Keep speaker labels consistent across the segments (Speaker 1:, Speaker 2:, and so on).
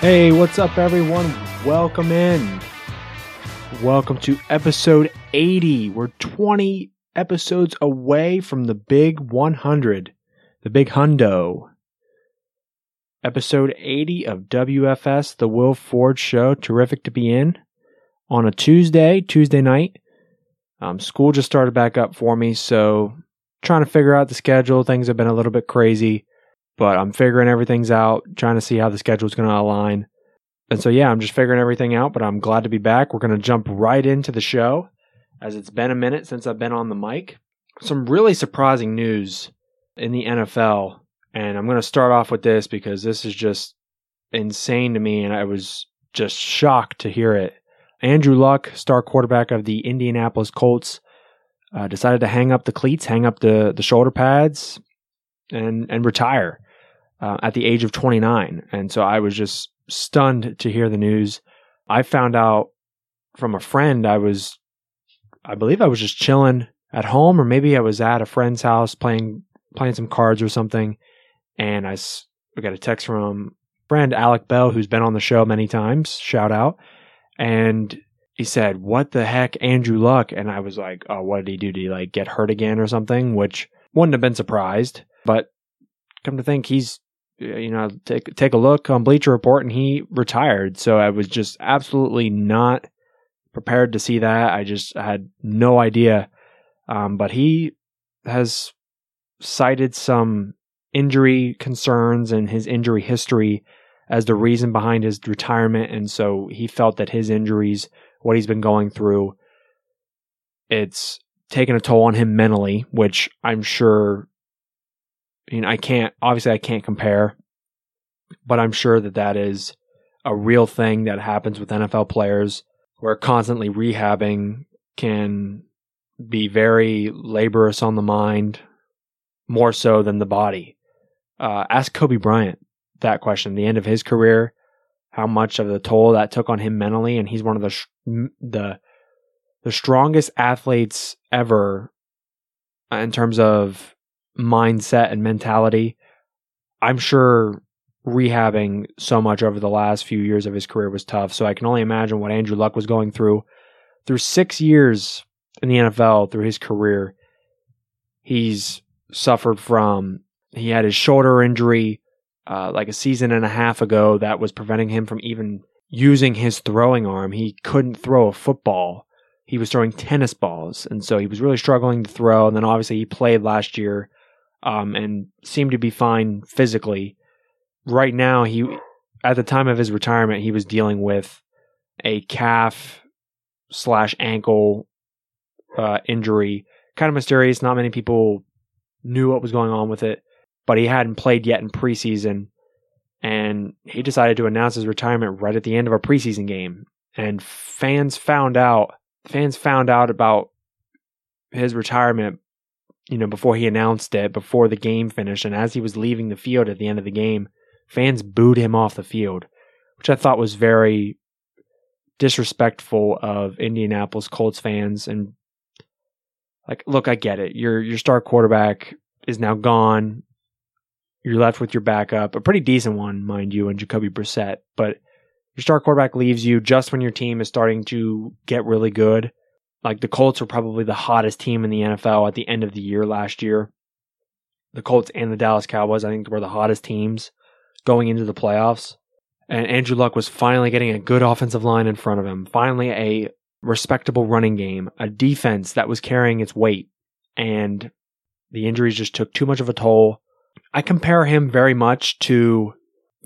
Speaker 1: Hey, what's up, everyone? Welcome in. Welcome to episode 80. We're 20 episodes away from the big 100, the big hundo. Episode 80 of WFS, The Will Ford Show. Terrific to be in on a Tuesday, Tuesday night. Um, school just started back up for me, so trying to figure out the schedule. Things have been a little bit crazy, but I'm figuring everything's out, trying to see how the schedule's going to align. And so, yeah, I'm just figuring everything out, but I'm glad to be back. We're going to jump right into the show as it's been a minute since I've been on the mic. Some really surprising news in the NFL. And I'm going to start off with this because this is just insane to me. And I was just shocked to hear it. Andrew Luck, star quarterback of the Indianapolis Colts, uh, decided to hang up the cleats, hang up the, the shoulder pads, and, and retire uh, at the age of 29. And so I was just stunned to hear the news. I found out from a friend I was I believe I was just chilling at home or maybe I was at a friend's house playing playing some cards or something and I got a text from friend Alec Bell who's been on the show many times, shout out. And he said, "What the heck, Andrew Luck?" And I was like, "Oh, what did he do? Did he like get hurt again or something?" Which wouldn't have been surprised, but come to think, he's you know take take a look on Bleacher Report, and he retired. So I was just absolutely not prepared to see that. I just had no idea. Um, but he has cited some injury concerns and his injury history as the reason behind his retirement, and so he felt that his injuries, what he's been going through, it's taken a toll on him mentally, which I'm sure I mean, I can't, obviously, I can't compare, but I'm sure that that is a real thing that happens with NFL players where constantly rehabbing can be very laborious on the mind, more so than the body. Uh, ask Kobe Bryant that question. The end of his career, how much of the toll that took on him mentally, and he's one of the sh- the the strongest athletes ever in terms of mindset and mentality. I'm sure rehabbing so much over the last few years of his career was tough. So I can only imagine what Andrew Luck was going through through six years in the NFL through his career. He's suffered from, he had his shoulder injury uh, like a season and a half ago that was preventing him from even using his throwing arm. He couldn't throw a football. He was throwing tennis balls. And so he was really struggling to throw. And then obviously he played last year um, and seemed to be fine physically. Right now, he at the time of his retirement, he was dealing with a calf slash ankle uh, injury, kind of mysterious. Not many people knew what was going on with it, but he hadn't played yet in preseason, and he decided to announce his retirement right at the end of a preseason game. And fans found out. Fans found out about his retirement you know, before he announced it, before the game finished, and as he was leaving the field at the end of the game, fans booed him off the field, which I thought was very disrespectful of Indianapolis Colts fans. And like, look, I get it. Your your star quarterback is now gone. You're left with your backup, a pretty decent one, mind you, and Jacoby Brissett. But your star quarterback leaves you just when your team is starting to get really good like the Colts were probably the hottest team in the NFL at the end of the year last year. The Colts and the Dallas Cowboys, I think, were the hottest teams going into the playoffs. And Andrew Luck was finally getting a good offensive line in front of him, finally a respectable running game, a defense that was carrying its weight. And the injuries just took too much of a toll. I compare him very much to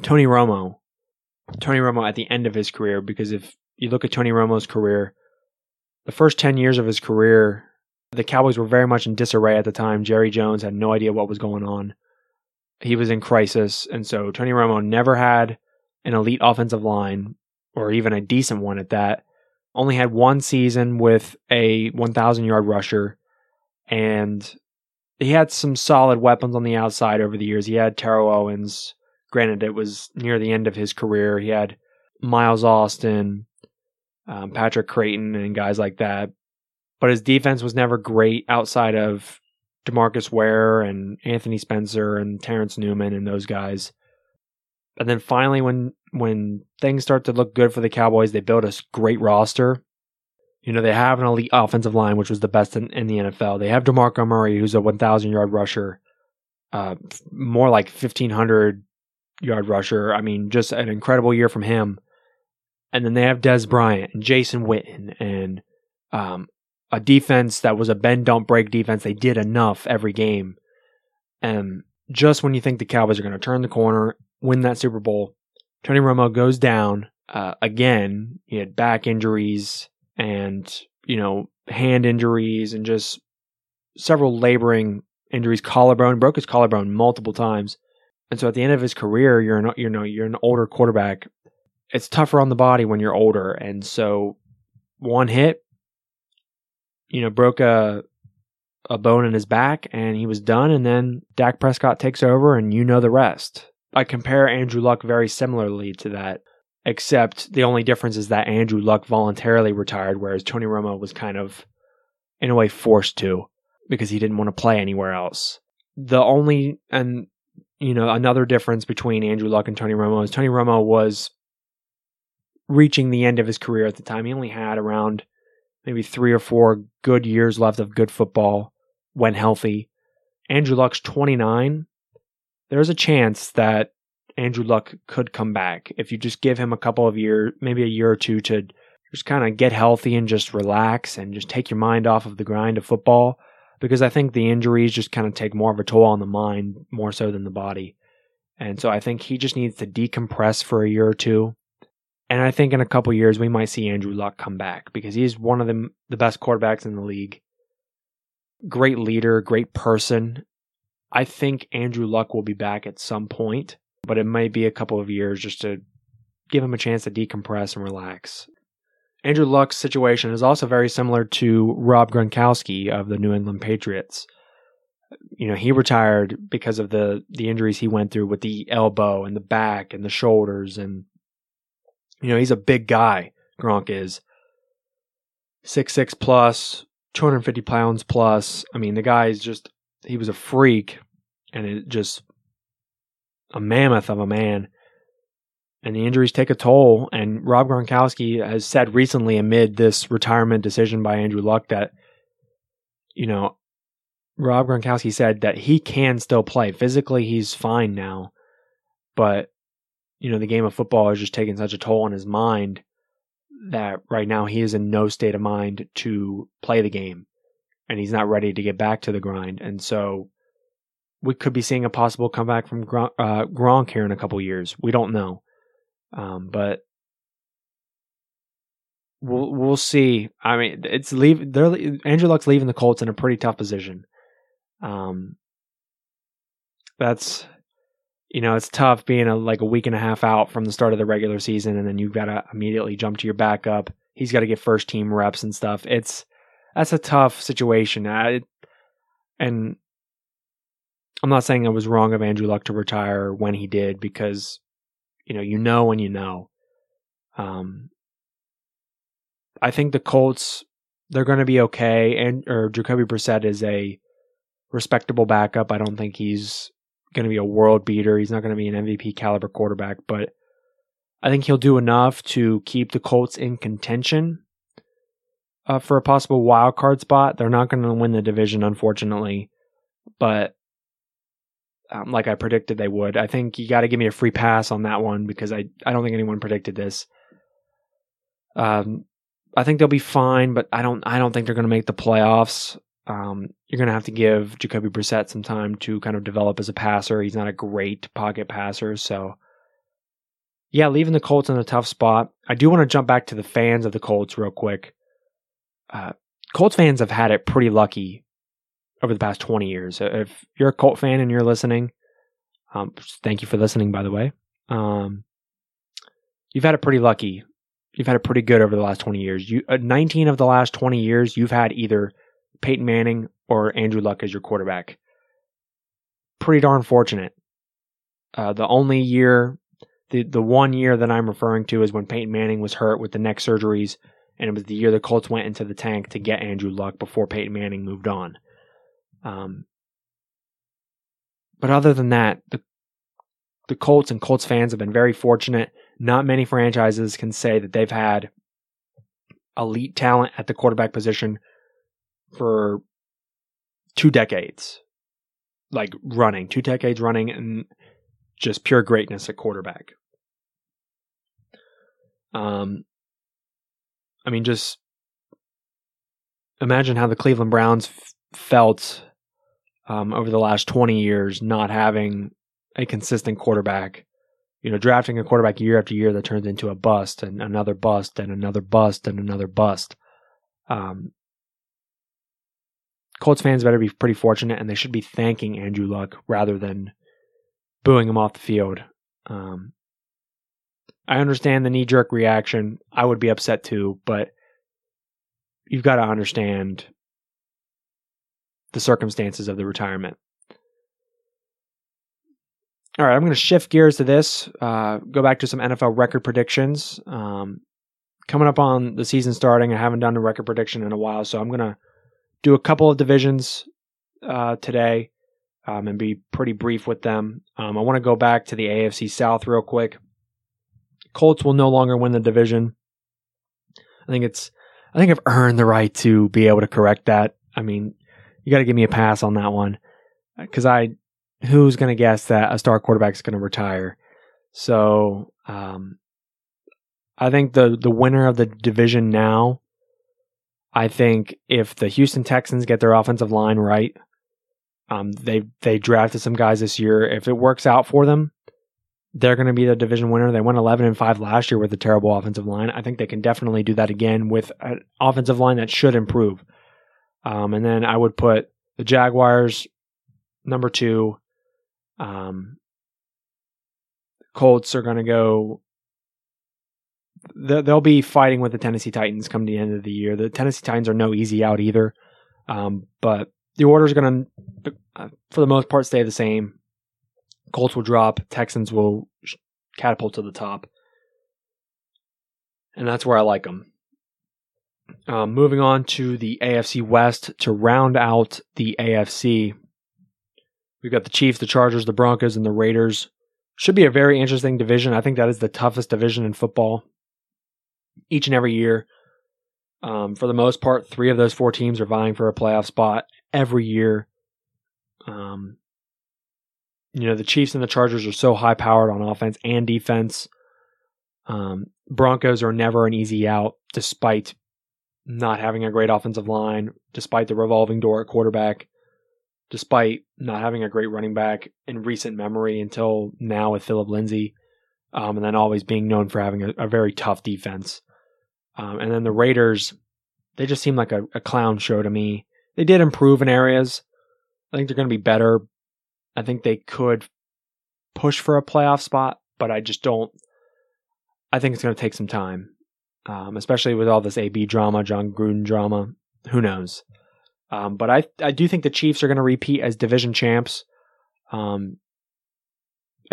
Speaker 1: Tony Romo. Tony Romo at the end of his career, because if you look at Tony Romo's career, the first 10 years of his career, the Cowboys were very much in disarray at the time. Jerry Jones had no idea what was going on. He was in crisis. And so Tony Romo never had an elite offensive line or even a decent one at that. Only had one season with a 1,000 yard rusher. And he had some solid weapons on the outside over the years. He had Terrell Owens. Granted, it was near the end of his career. He had Miles Austin, um, Patrick Crayton and guys like that. But his defense was never great outside of Demarcus Ware and Anthony Spencer and Terrence Newman and those guys. And then finally, when when things start to look good for the Cowboys, they build a great roster. You know, they have an elite offensive line, which was the best in, in the NFL. They have DeMarco Murray, who's a 1,000 yard rusher, uh, more like 1,500 yard rusher. I mean, just an incredible year from him. And then they have Dez Bryant and Jason Witten and um, a defense that was a bend don't break defense. They did enough every game. And just when you think the Cowboys are going to turn the corner, win that Super Bowl, Tony Romo goes down uh, again. He had back injuries and, you know, hand injuries and just several laboring injuries. Collarbone, broke his collarbone multiple times. And so at the end of his career, you're an, you know, you're an older quarterback. It's tougher on the body when you're older. And so one hit, you know, broke a a bone in his back and he was done and then Dak Prescott takes over and you know the rest. I compare Andrew Luck very similarly to that, except the only difference is that Andrew Luck voluntarily retired, whereas Tony Romo was kind of, in a way, forced to because he didn't want to play anywhere else. The only, and, you know, another difference between Andrew Luck and Tony Romo is Tony Romo was reaching the end of his career at the time. He only had around maybe three or four good years left of good football when healthy. Andrew Luck's 29 there's a chance that Andrew Luck could come back if you just give him a couple of years, maybe a year or two to just kind of get healthy and just relax and just take your mind off of the grind of football. Because I think the injuries just kind of take more of a toll on the mind more so than the body. And so I think he just needs to decompress for a year or two. And I think in a couple years we might see Andrew Luck come back because he's one of the the best quarterbacks in the league. Great leader, great person, I think Andrew Luck will be back at some point, but it might be a couple of years just to give him a chance to decompress and relax. Andrew Luck's situation is also very similar to Rob Gronkowski of the New England Patriots. You know, he retired because of the the injuries he went through with the elbow and the back and the shoulders and you know, he's a big guy, Gronk is. Six six plus, 250 pounds plus. I mean, the guy is just he was a freak and it just a mammoth of a man. And the injuries take a toll. And Rob Gronkowski has said recently, amid this retirement decision by Andrew Luck, that, you know, Rob Gronkowski said that he can still play. Physically, he's fine now. But, you know, the game of football is just taking such a toll on his mind that right now he is in no state of mind to play the game and he's not ready to get back to the grind. And so we could be seeing a possible comeback from Gronk, uh, Gronk here in a couple years. We don't know, um, but we'll we'll see. I mean, it's leave. They're Andrew Luck's leaving the Colts in a pretty tough position. Um, that's you know it's tough being a like a week and a half out from the start of the regular season, and then you've got to immediately jump to your backup. He's got to get first team reps and stuff. It's that's a tough situation. I, and I'm not saying it was wrong of Andrew Luck to retire when he did because you know you know when you know. Um, I think the Colts they're going to be okay, and or Jacoby Brissett is a respectable backup. I don't think he's going to be a world beater. He's not going to be an MVP caliber quarterback, but I think he'll do enough to keep the Colts in contention uh, for a possible wild card spot. They're not going to win the division, unfortunately, but um, like I predicted they would. I think you got to give me a free pass on that one because I I don't think anyone predicted this. Um, I think they'll be fine, but I don't I don't think they're going to make the playoffs. Um, you're going to have to give Jacoby Brissett some time to kind of develop as a passer. He's not a great pocket passer, so yeah, leaving the Colts in a tough spot. I do want to jump back to the fans of the Colts real quick uh, Colts fans have had it pretty lucky over the past 20 years. If you're a Colt fan and you're listening, um, thank you for listening, by the way. Um, you've had it pretty lucky. You've had it pretty good over the last 20 years. You, uh, 19 of the last 20 years, you've had either Peyton Manning or Andrew Luck as your quarterback. Pretty darn fortunate. Uh, the only year, the the one year that I'm referring to is when Peyton Manning was hurt with the neck surgeries and it was the year the Colts went into the tank to get Andrew Luck before Peyton Manning moved on. Um, but other than that, the the Colts and Colts fans have been very fortunate not many franchises can say that they've had elite talent at the quarterback position for two decades. Like running, two decades running, and just pure greatness at quarterback. Um, I mean, just imagine how the Cleveland Browns f- felt um, over the last 20 years not having a consistent quarterback. You know, drafting a quarterback year after year that turns into a bust and another bust and another bust and another bust. Um, Colts fans better be pretty fortunate and they should be thanking Andrew Luck rather than booing him off the field. Um, I understand the knee jerk reaction. I would be upset too, but you've got to understand the circumstances of the retirement. All right, I'm going to shift gears to this. Uh, go back to some NFL record predictions. Um, coming up on the season starting, I haven't done a record prediction in a while, so I'm going to do a couple of divisions uh, today um, and be pretty brief with them. Um, I want to go back to the AFC South real quick. Colts will no longer win the division. I think it's I think I've earned the right to be able to correct that. I mean, you got to give me a pass on that one because I who's going to guess that a star quarterback is going to retire? So um, I think the the winner of the division now. I think if the Houston Texans get their offensive line right, um, they they drafted some guys this year. If it works out for them, they're going to be the division winner. They went 11 and 5 last year with a terrible offensive line. I think they can definitely do that again with an offensive line that should improve. Um, and then I would put the Jaguars number two. Um, Colts are going to go. They'll be fighting with the Tennessee Titans come the end of the year. The Tennessee Titans are no easy out either. Um, but the order is going to, uh, for the most part, stay the same. Colts will drop, Texans will catapult to the top. And that's where I like them. Um, moving on to the AFC West to round out the AFC. We've got the Chiefs, the Chargers, the Broncos, and the Raiders. Should be a very interesting division. I think that is the toughest division in football. Each and every year, um, for the most part, three of those four teams are vying for a playoff spot every year. Um, you know, the Chiefs and the Chargers are so high powered on offense and defense. Um, Broncos are never an easy out, despite not having a great offensive line, despite the revolving door at quarterback, despite not having a great running back in recent memory until now with Phillip Lindsay, um, and then always being known for having a, a very tough defense. Um, and then the Raiders, they just seem like a, a clown show to me. They did improve in areas. I think they're going to be better, I think they could push for a playoff spot, but I just don't. I think it's going to take some time, um, especially with all this AB drama, Jon Gruden drama. Who knows? Um, but I I do think the Chiefs are going to repeat as division champs. Um,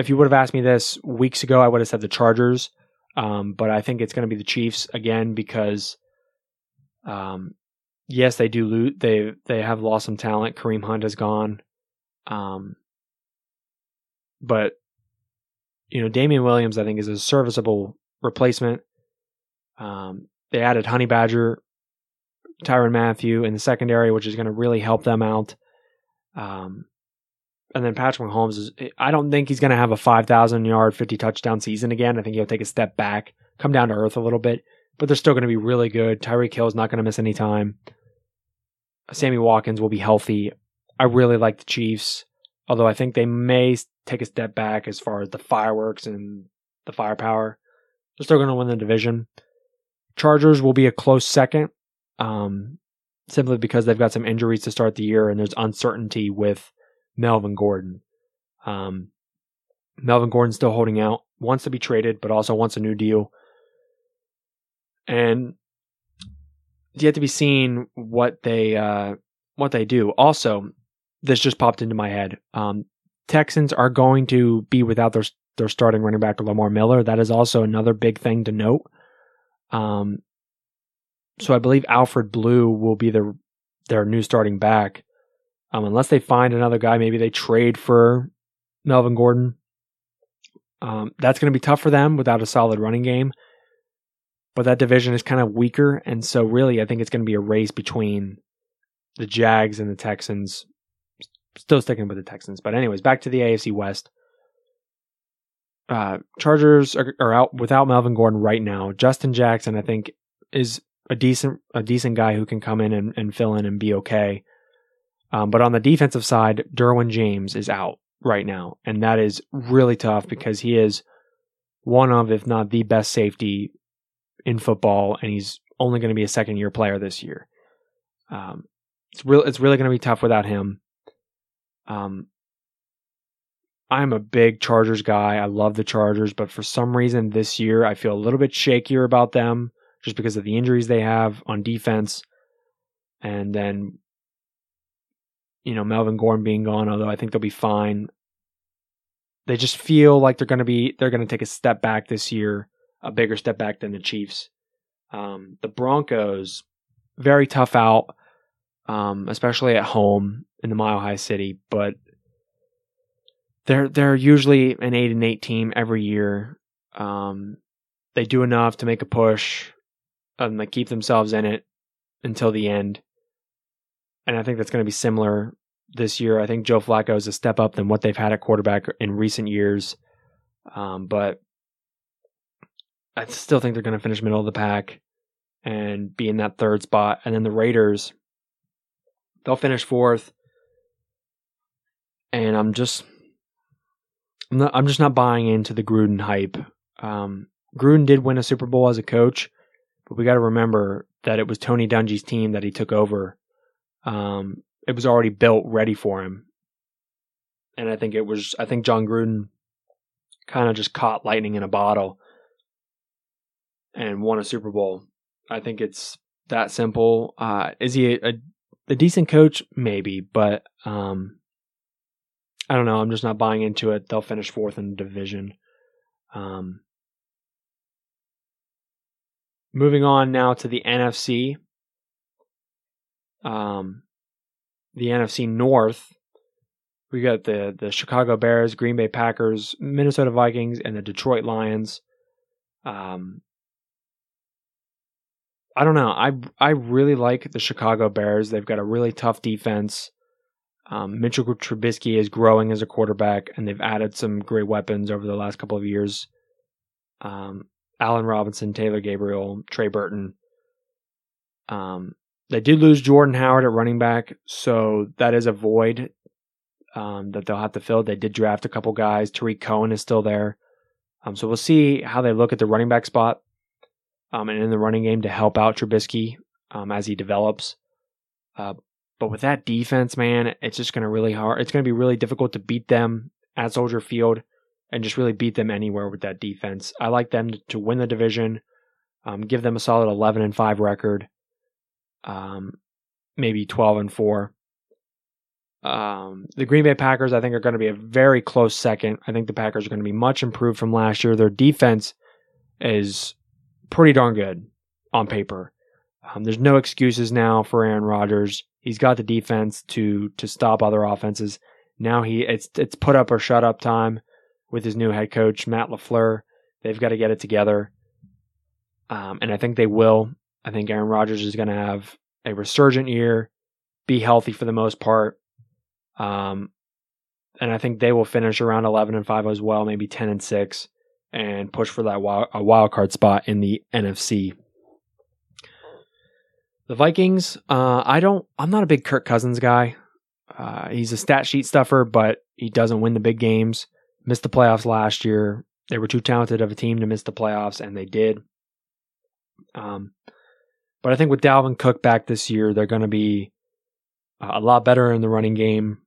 Speaker 1: if you would have asked me this weeks ago, I would have said the Chargers. Um, but I think it's going to be the Chiefs again because, um, yes, they do loot. They they have lost some talent. Kareem Hunt has gone. Um, but you know, Damien Williams, I think, is a serviceable replacement. Um, they added Honey Badger, Tyrann Mathieu in the secondary, which is going to really help them out. Um, and then Patrick Mahomes is, I don't think he's going to have a 5,000 yard, 50 touchdown season again. I think he'll take a step back, come down to earth a little bit, but they're still going to be really good. Tyreek Hill is not going to miss any time. Sammy Watkins will be healthy. I really like the Chiefs, although I think they may take a step back as far as the fireworks and the firepower. They're still going to win the division. Chargers will be a close second, um, simply because they've got some injuries to start the year and there's uncertainty with Melvin Gordon. Um, Melvin Gordon still holding out, wants to be traded, but also wants a new deal. And it's yet to be seen what they uh, what they do. Also, this just popped into my head. Um, Texans are going to be without their their starting running back Lamar Miller. That is also another big thing to note. Um, so I believe Alfred Blue will be their their new starting back, um, unless they find another guy. Maybe they trade for Melvin Gordon. Um, that's going to be tough for them without a solid running game. But that division is kind of weaker, and so really, I think it's going to be a race between the Jags and the Texans. Still sticking with the Texans, but anyways, back to the AFC West. Uh, Chargers are, are out without Melvin Gordon right now. Justin Jackson, I think, is a decent a decent guy who can come in and, and fill in and be okay. Um, but on the defensive side, Derwin James is out right now, and that is really tough because he is one of, if not the best safety in football, and he's only going to be a second year player this year. Um, it's real. It's really going to be tough without him. Um, I'm a big Chargers guy. I love the Chargers, but for some reason this year I feel a little bit shakier about them just because of the injuries they have on defense. And then, you know, Melvin Gordon being gone, although I think they'll be fine. They just feel like they're going to be, they're going to take a step back this year, a bigger step back than the Chiefs. Um, the Broncos, very tough out, um, especially at home in the Mile High City, but they're they're usually an eight and eight team every year. Um, they do enough to make a push, and they keep themselves in it until the end. And I think that's going to be similar this year. I think Joe Flacco is a step up than what they've had at quarterback in recent years. Um, but I still think they're going to finish middle of the pack and be in that third spot. And then the Raiders, they'll finish fourth. And I'm just I'm, not, I'm just not buying into the Gruden hype. Um, Gruden did win a Super Bowl as a coach, but we got to remember that it was Tony Dungy's team that he took over. Um, it was already built, ready for him, and I think it was. I think Jon Gruden kind of just caught lightning in a bottle and won a Super Bowl. I think it's that simple. Uh, is he a, a, a decent coach? Maybe, but um, I don't know. I'm just not buying into it. They'll finish fourth in the division. Um, moving on now to the NFC. Um, the NFC North. We got the the Chicago Bears, Green Bay Packers, Minnesota Vikings, and the Detroit Lions. Um, I don't know. I I really like the Chicago Bears. They've got a really tough defense. Um, Mitchell Trubisky is growing as a quarterback, and they've added some great weapons over the last couple of years. Um, Allen Robinson, Taylor Gabriel, Trey Burton. Um, they did lose Jordan Howard at running back, so that is a void um, that they'll have to fill. They did draft a couple guys. Tarik Cohen is still there. Um, so we'll see how they look at the running back spot um, and in the running game to help out Trubisky um, as he develops. Uh, but with that defense, man, it's just going to really hard. It's going to be really difficult to beat them at Soldier Field and just really beat them anywhere with that defense. I like them to, win the division, um, give them a solid 11 and 5 record, um, maybe 12 and 4. Um, the Green Bay Packers, I think, are going to be a very close second. I think the Packers are going to be much improved from last year. Their defense is pretty darn good on paper. Um, there's no excuses now for Aaron Rodgers. He's got the defense to to stop other offenses. Now he it's it's put up or shut up time with his new head coach Matt LaFleur. They've got to get it together, um, and I think they will. I think Aaron Rodgers is going to have a resurgent year, be healthy for the most part, um, and I think they will finish around eleven and five as well, maybe ten and six, and push for that wild, a wild card spot in the NFC. The Vikings, uh, I don't. I'm not a big Kirk Cousins guy. Uh, he's a stat sheet stuffer, but he doesn't win the big games. Missed the playoffs last year. They were too talented of a team to miss the playoffs, and they did. Um, but I think with Dalvin Cook back this year, they're going to be a lot better in the running game.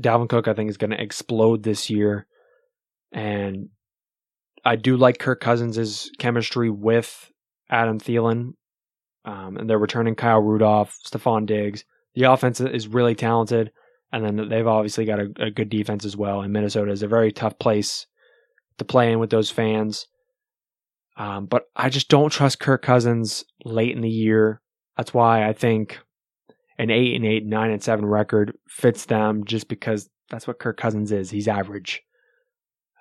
Speaker 1: Dalvin Cook, I think, is going to explode this year, and I do like Kirk Cousins' chemistry with Adam Thielen. Um, and they're returning Kyle Rudolph, Stefon Diggs. The offense is really talented, and then they've obviously got a, a good defense as well. And Minnesota is a very tough place to play in with those fans. Um, but I just don't trust Kirk Cousins late in the year. That's why I think an eight and eight, nine and seven record fits them, just because that's what Kirk Cousins is. He's average.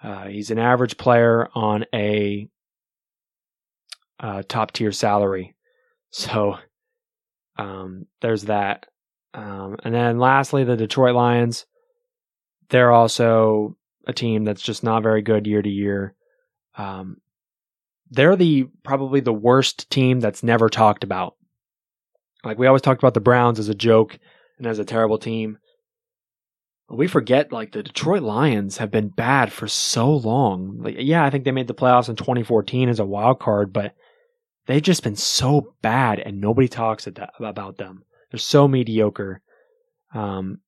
Speaker 1: Uh, he's an average player on a uh, top tier salary. So um, there's that. Um, and then lastly, the Detroit Lions. They're also a team that's just not very good year to year. Um, they're the probably the worst team that's never talked about. Like we always talked about the Browns as a joke and as a terrible team. But we forget like the Detroit Lions have been bad for so long. Like, yeah, I think they made the playoffs in 2014 as a wild card, but they've just been so bad and nobody talks about them. They're so mediocre. Um,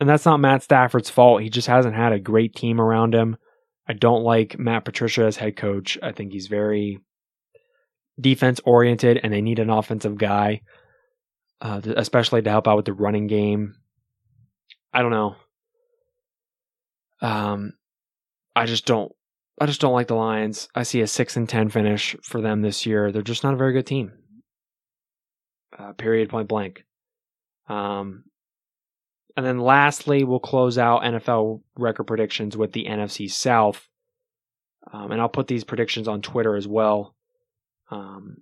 Speaker 1: and that's not Matt Stafford's fault. He just hasn't had a great team around him. I don't like Matt Patricia as head coach. I think he's very defense oriented and they need an offensive guy, uh, especially to help out with the running game. I don't know. Um, I just don't. I just don't like the Lions. I see a six and ten finish for them this year. They're just not a very good team. Uh, period. Point blank. Um, and then lastly, we'll close out NFL record predictions with the NFC South. Um, and I'll put these predictions on Twitter as well. Um,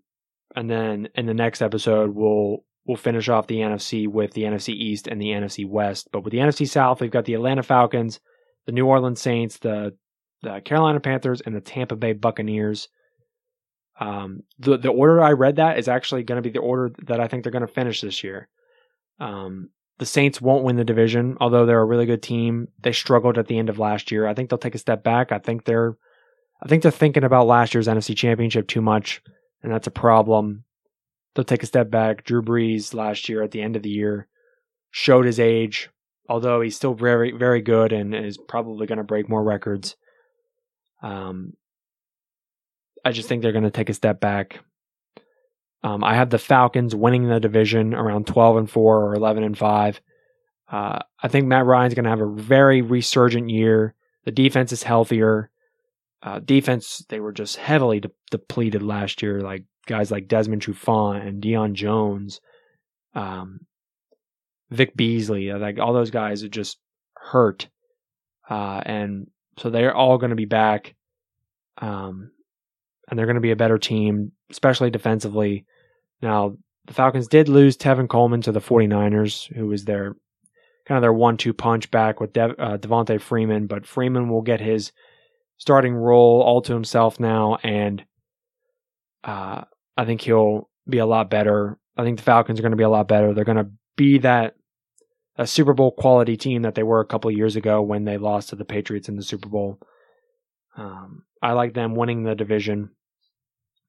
Speaker 1: and then in the next episode, we'll we'll finish off the NFC with the NFC East and the NFC West. But with the NFC South, we've got the Atlanta Falcons, the New Orleans Saints, the the Carolina Panthers, and the Tampa Bay Buccaneers. Um, the the order I read that is actually going to be the order that I think they're going to finish this year. Um, the Saints won't win the division, although they're a really good team. They struggled at the end of last year. I think they'll take a step back. I think they're I think they're thinking about last year's NFC Championship too much, and that's a problem they'll take a step back. Drew Brees last year at the end of the year showed his age, although he's still very, very good and is probably going to break more records. Um, I just think they're going to take a step back. Um, I have the Falcons winning the division around 12 and 4 or 11 and 5. Uh, I think Matt Ryan's going to have a very resurgent year. The defense is healthier. Uh, defense, they were just heavily de- depleted last year. Like guys like Desmond Trufant and Deion Jones, um, Vic Beasley, uh, like all those guys are just hurt. Uh, and so they're all going to be back. Um, and they're going to be a better team, especially defensively. Now, the Falcons did lose Tevin Coleman to the 49ers, who was their kind of their one two punch back with De- uh, Devonta Freeman, but Freeman will get his starting role all to himself now. And uh, I think he'll be a lot better. I think the Falcons are going to be a lot better. They're going to be that a Super Bowl quality team that they were a couple years ago when they lost to the Patriots in the Super Bowl. Um, I like them winning the division.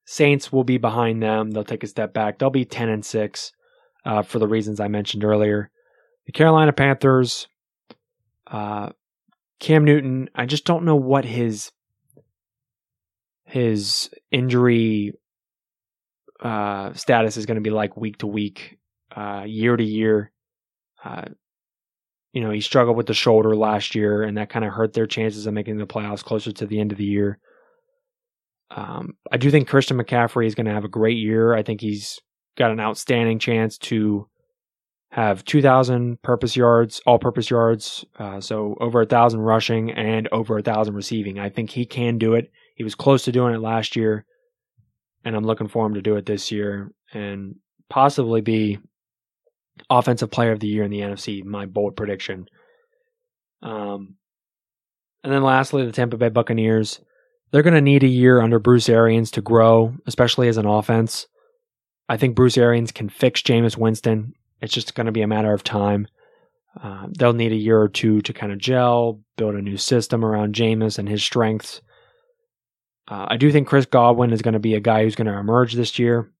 Speaker 1: Saints will be behind them. They'll take a step back. They'll be ten and six uh, for the reasons I mentioned earlier. The Carolina Panthers, uh, Cam Newton. I just don't know what his his injury uh, status is going to be like week to week, uh, year to year. You know, he struggled with the shoulder last year, and that kind of hurt their chances of making the playoffs closer to the end of the year. Um, I do think Christian McCaffrey is going to have a great year. I think he's got an outstanding chance to have 2,000 purpose yards, all purpose yards, uh, so over a thousand rushing and over a thousand receiving. I think he can do it. He was close to doing it last year and I'm looking for him to do it this year and possibly be offensive player of the year in the NFC. My bold prediction. Um, and then lastly, the Tampa Bay Buccaneers. They're going to need a year under Bruce Arians to grow, especially as an offense. I think Bruce Arians can fix Jameis Winston. It's just going to be a matter of time. Uh, they'll need a year or two to kind of gel, build a new system around Jameis and his strengths. Uh, I do think Chris Godwin is going to be a guy who's going to emerge this year,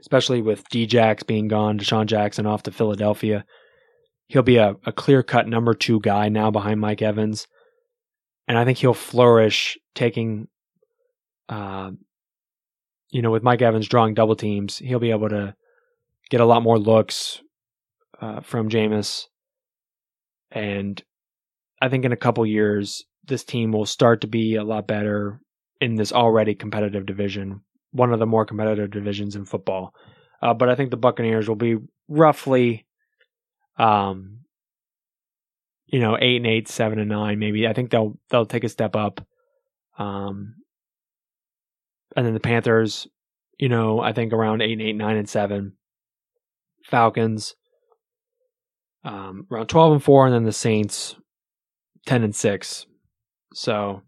Speaker 1: especially with Djax being gone, DeSean Jackson off to Philadelphia. He'll be a, a clear cut number two guy now behind Mike Evans. And I think he'll flourish taking, uh, you know, with Mike Evans drawing double teams, he'll be able to get a lot more looks uh, from Jameis. And I think in a couple years, this team will start to be a lot better in this already competitive division, one of the more competitive divisions in football. Uh, but I think the Buccaneers will be roughly, um, you know, eight and eight, seven and nine, maybe. I think they'll they'll take a step up. Um, and then the Panthers, you know, I think around eight and eight, nine and seven. Falcons, um, around twelve and four, and then the Saints, ten and six. So,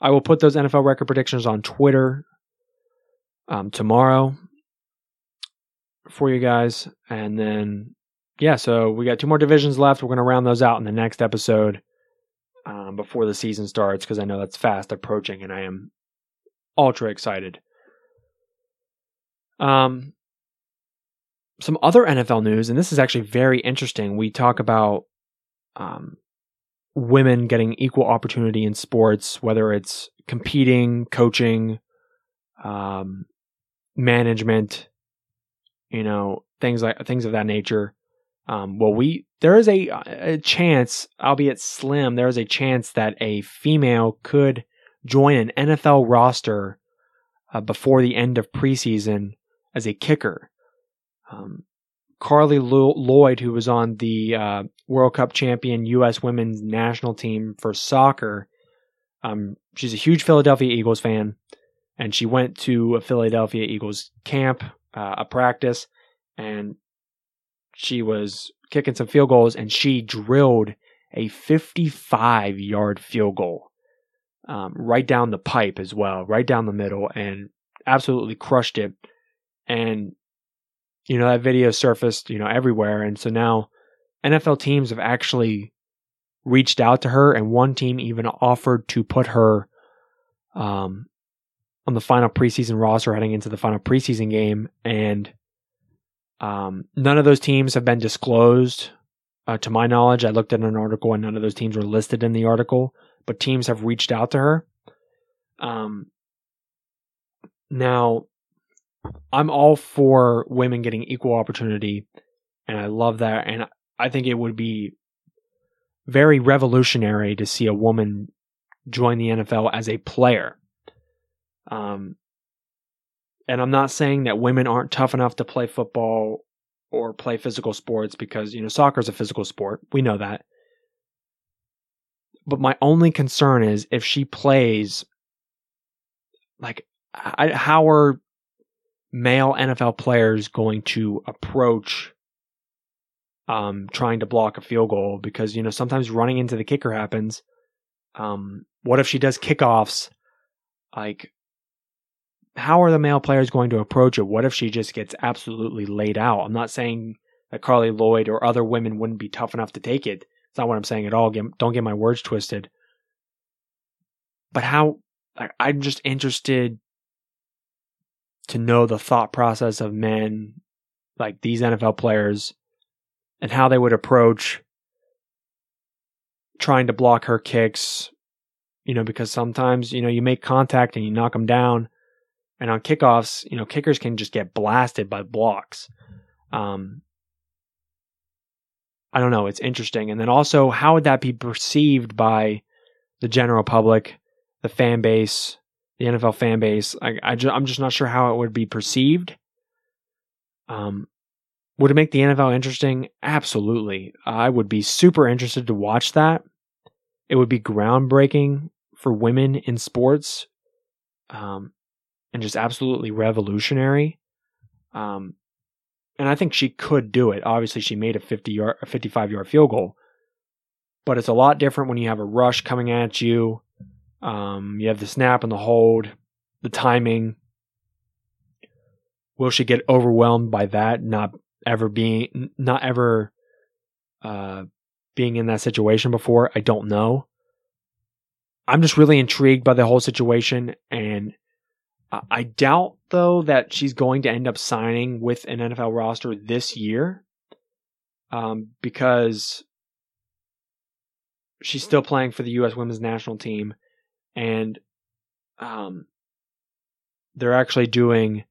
Speaker 1: I will put those NFL record predictions on Twitter um, tomorrow for you guys, and then yeah, so we got two more divisions left. We're going to round those out in the next episode um, before the season starts because I know that's fast approaching, and I am ultra excited. Um, some other NFL news, and this is actually very interesting. We talk about um, women getting equal opportunity in sports, whether it's competing, coaching, um, management, you know, things like things of that nature. Um, well, we there is a, a chance, albeit slim, there is a chance that a female could join an NFL roster uh, before the end of preseason as a kicker. Um, Carli Lloyd, who was on the uh, World Cup champion U.S. women's national team for soccer, um, she's a huge Philadelphia Eagles fan, and she went to a Philadelphia Eagles camp, uh, a practice, and she was kicking some field goals and she drilled a 55 yard field goal um, right down the pipe as well, right down the middle, and absolutely crushed it. And, you know, that video surfaced, you know, everywhere. And so now NFL teams have actually reached out to her, and one team even offered to put her um, on the final preseason roster heading into the final preseason game. And um, none of those teams have been disclosed. Uh, to my knowledge, I looked at an article and none of those teams were listed in the article, but teams have reached out to her. Um, now, I'm all for women getting equal opportunity, and I love that. And I think it would be very revolutionary to see a woman join the NFL as a player. Um, and I'm not saying that women aren't tough enough to play football or play physical sports because, you know, soccer is a physical sport. We know that. But my only concern is if she plays, like, how are male NFL players going to approach um, trying to block a field goal? Because, you know, sometimes running into the kicker happens. Um, what if she does kickoffs? Like, how are the male players going to approach it? What if she just gets absolutely laid out? I'm not saying that Carli Lloyd or other women wouldn't be tough enough to take it. It's not what I'm saying at all. Don't get my words twisted. But how, I'm just interested to know the thought process of men like these NFL players and how they would approach trying to block her kicks, you know, because sometimes, you know, you make contact and you knock them down and on kickoffs, you know, kickers can just get blasted by blocks. Um, I don't know. It's interesting. And then also, how would that be perceived by the general public, the fan base, the NFL fan base? I, I I'm just not sure how it would be perceived. Um, would it make the NFL interesting? Absolutely. I would be super interested to watch that. It would be groundbreaking for women in sports. Um, and just absolutely revolutionary. Um, and I think she could do it. Obviously, she made a 50 yard, a 55 yard field goal, but it's a lot different when you have a rush coming at you. Um, you have the snap and the hold, the timing. Will she get overwhelmed by that? Not ever being, not ever, uh, being in that situation before. I don't know. I'm just really intrigued by the whole situation and I doubt though that she's going to end up signing with an NFL roster this year, um, because she's still playing for the U.S. Women's National Team, and um, they're actually doing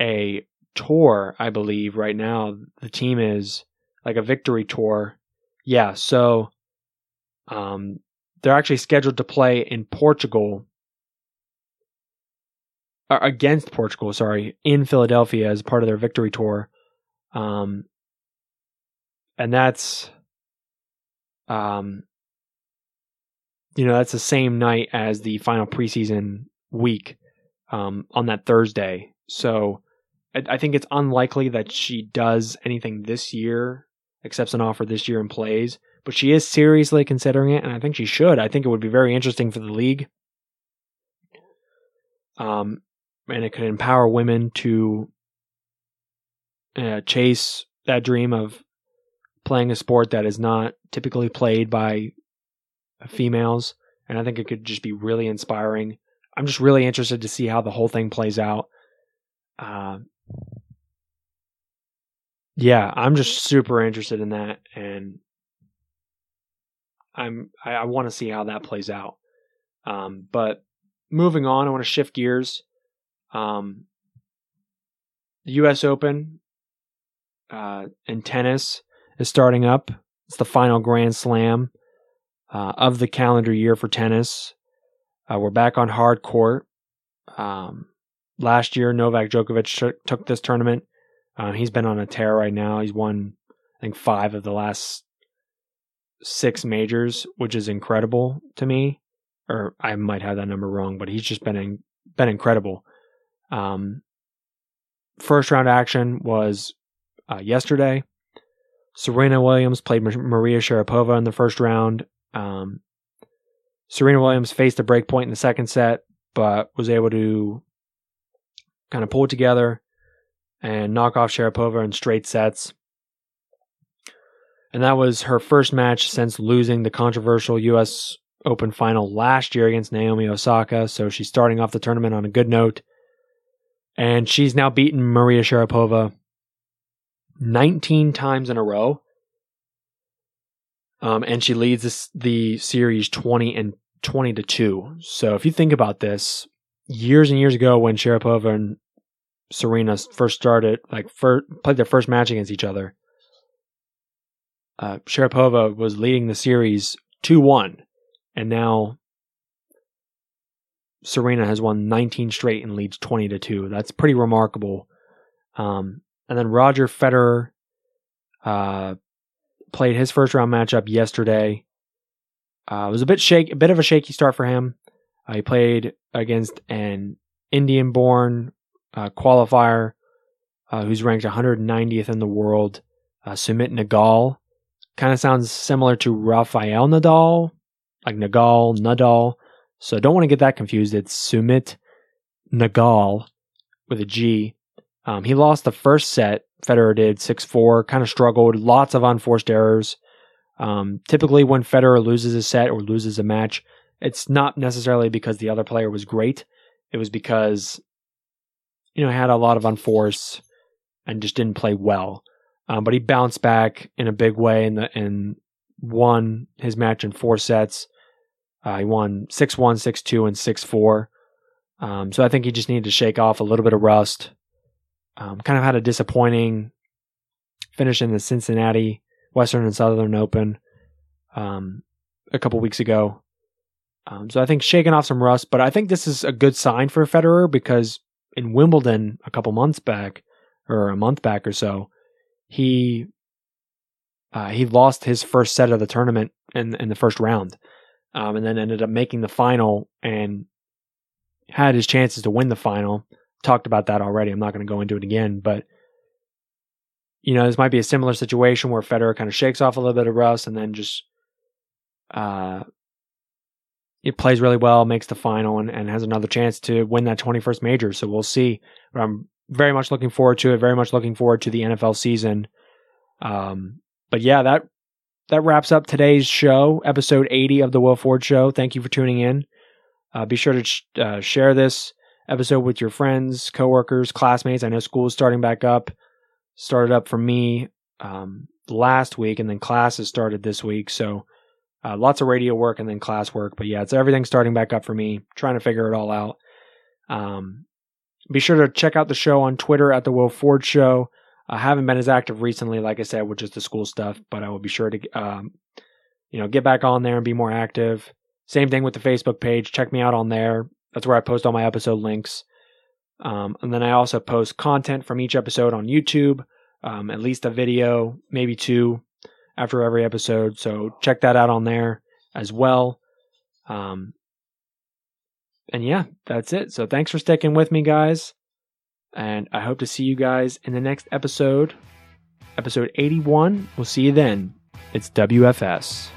Speaker 1: a tour, I believe, right now. The team is like a victory tour. Yeah, so um, they're actually scheduled to play in Portugal against Portugal, sorry, in Philadelphia as part of their victory tour. Um, and that's um, you know, that's the same night as the final preseason week um, on that Thursday. So I, I think it's unlikely that she does anything this year, accepts an offer this year and plays. But she is seriously considering it, and I think she should. I think it would be very interesting for the league. Um, and it could empower women to uh, chase that dream of playing a sport that is not typically played by females. And I think it could just be really inspiring. I'm just really interested to see how the whole thing plays out. Uh, yeah, I'm just super interested in that, and I'm I, I want to see how that plays out. Um, but moving on, I want to shift gears. Um, the U.S. Open uh, in tennis is starting up. It's the final Grand Slam uh, of the calendar year for tennis. Uh, we're back on hard court. Um, last year, Novak Djokovic took this tournament. Uh, he's been on a tear right now. He's won, I think, five of the last six majors, which is incredible to me. Or I might have that number wrong, but he's just been in, been incredible. Um, first round action was uh, yesterday. Serena Williams played Maria Sharapova in the first round. Um, Serena Williams faced a break point in the second set, but was able to kind of pull together and knock off Sharapova in straight sets. And that was her first match since losing the controversial U.S. Open final last year against Naomi Osaka. So she's starting off the tournament on a good note. And she's now beaten Maria Sharapova 19 times in a row. Um, and she leads this, the series 20 and 20 to 2. So if you think about this, years and years ago when Sharapova and Serena first started, like first, played their first match against each other, uh, Sharapova was leading the series 2 1. And now Serena has won 19 straight and leads 20 to 2. That's pretty remarkable. Um, and then Roger Federer uh, played his first round matchup yesterday. Uh, it was a bit shake, a bit of a shaky start for him. Uh, he played against an Indian-born uh, qualifier uh, who's ranked 190th in the world, uh, Sumit Nagal. Kind of sounds similar to Rafael Nadal, like Nagal, Nadal. So don't want to get that confused. It's Sumit Nagal with a G. Um, he lost the first set. Federer did 6 4, kind of struggled, lots of unforced errors. Um, typically, when Federer loses a set or loses a match, it's not necessarily because the other player was great. It was because, you know, had a lot of unforced and just didn't play well. Um, but he bounced back in a big way and, and won his match in four sets. Uh, he won 6 1, 6 2, and 6 4. Um, so I think he just needed to shake off a little bit of rust. Um, kind of had a disappointing finish in the Cincinnati Western and Southern Open um, a couple weeks ago. Um, so I think shaking off some rust, but I think this is a good sign for Federer because in Wimbledon a couple months back, or a month back or so, he uh, he lost his first set of the tournament in in the first round, um, and then ended up making the final and had his chances to win the final. Talked about that already. I'm not going to go into it again, but you know, this might be a similar situation where Federer kind of shakes off a little bit of rust and then just uh, it plays really well, makes the final, and, and has another chance to win that 21st major. So we'll see. But I'm very much looking forward to it. Very much looking forward to the NFL season. Um, but yeah, that that wraps up today's show, episode 80 of the Will Ford Show. Thank you for tuning in. Uh, be sure to sh- uh, share this episode with your friends, coworkers, classmates. I know school is starting back up started up for me um, last week, and then classes started this week. So uh, lots of radio work and then class work. But yeah, it's everything starting back up for me, trying to figure it all out. Um, be sure to check out the show on Twitter at the Will Ford Show. I haven't been as active recently, like I said, with just the school stuff, but I will be sure to, um, you know, get back on there and be more active. Same thing with the Facebook page. Check me out on there. That's where I post all my episode links. Um, and then I also post content from each episode on YouTube, um, at least a video, maybe two, after every episode. So check that out on there as well. Um, and yeah, that's it. So thanks for sticking with me, guys. And I hope to see you guys in the next episode, episode 81. We'll see you then. It's WFS.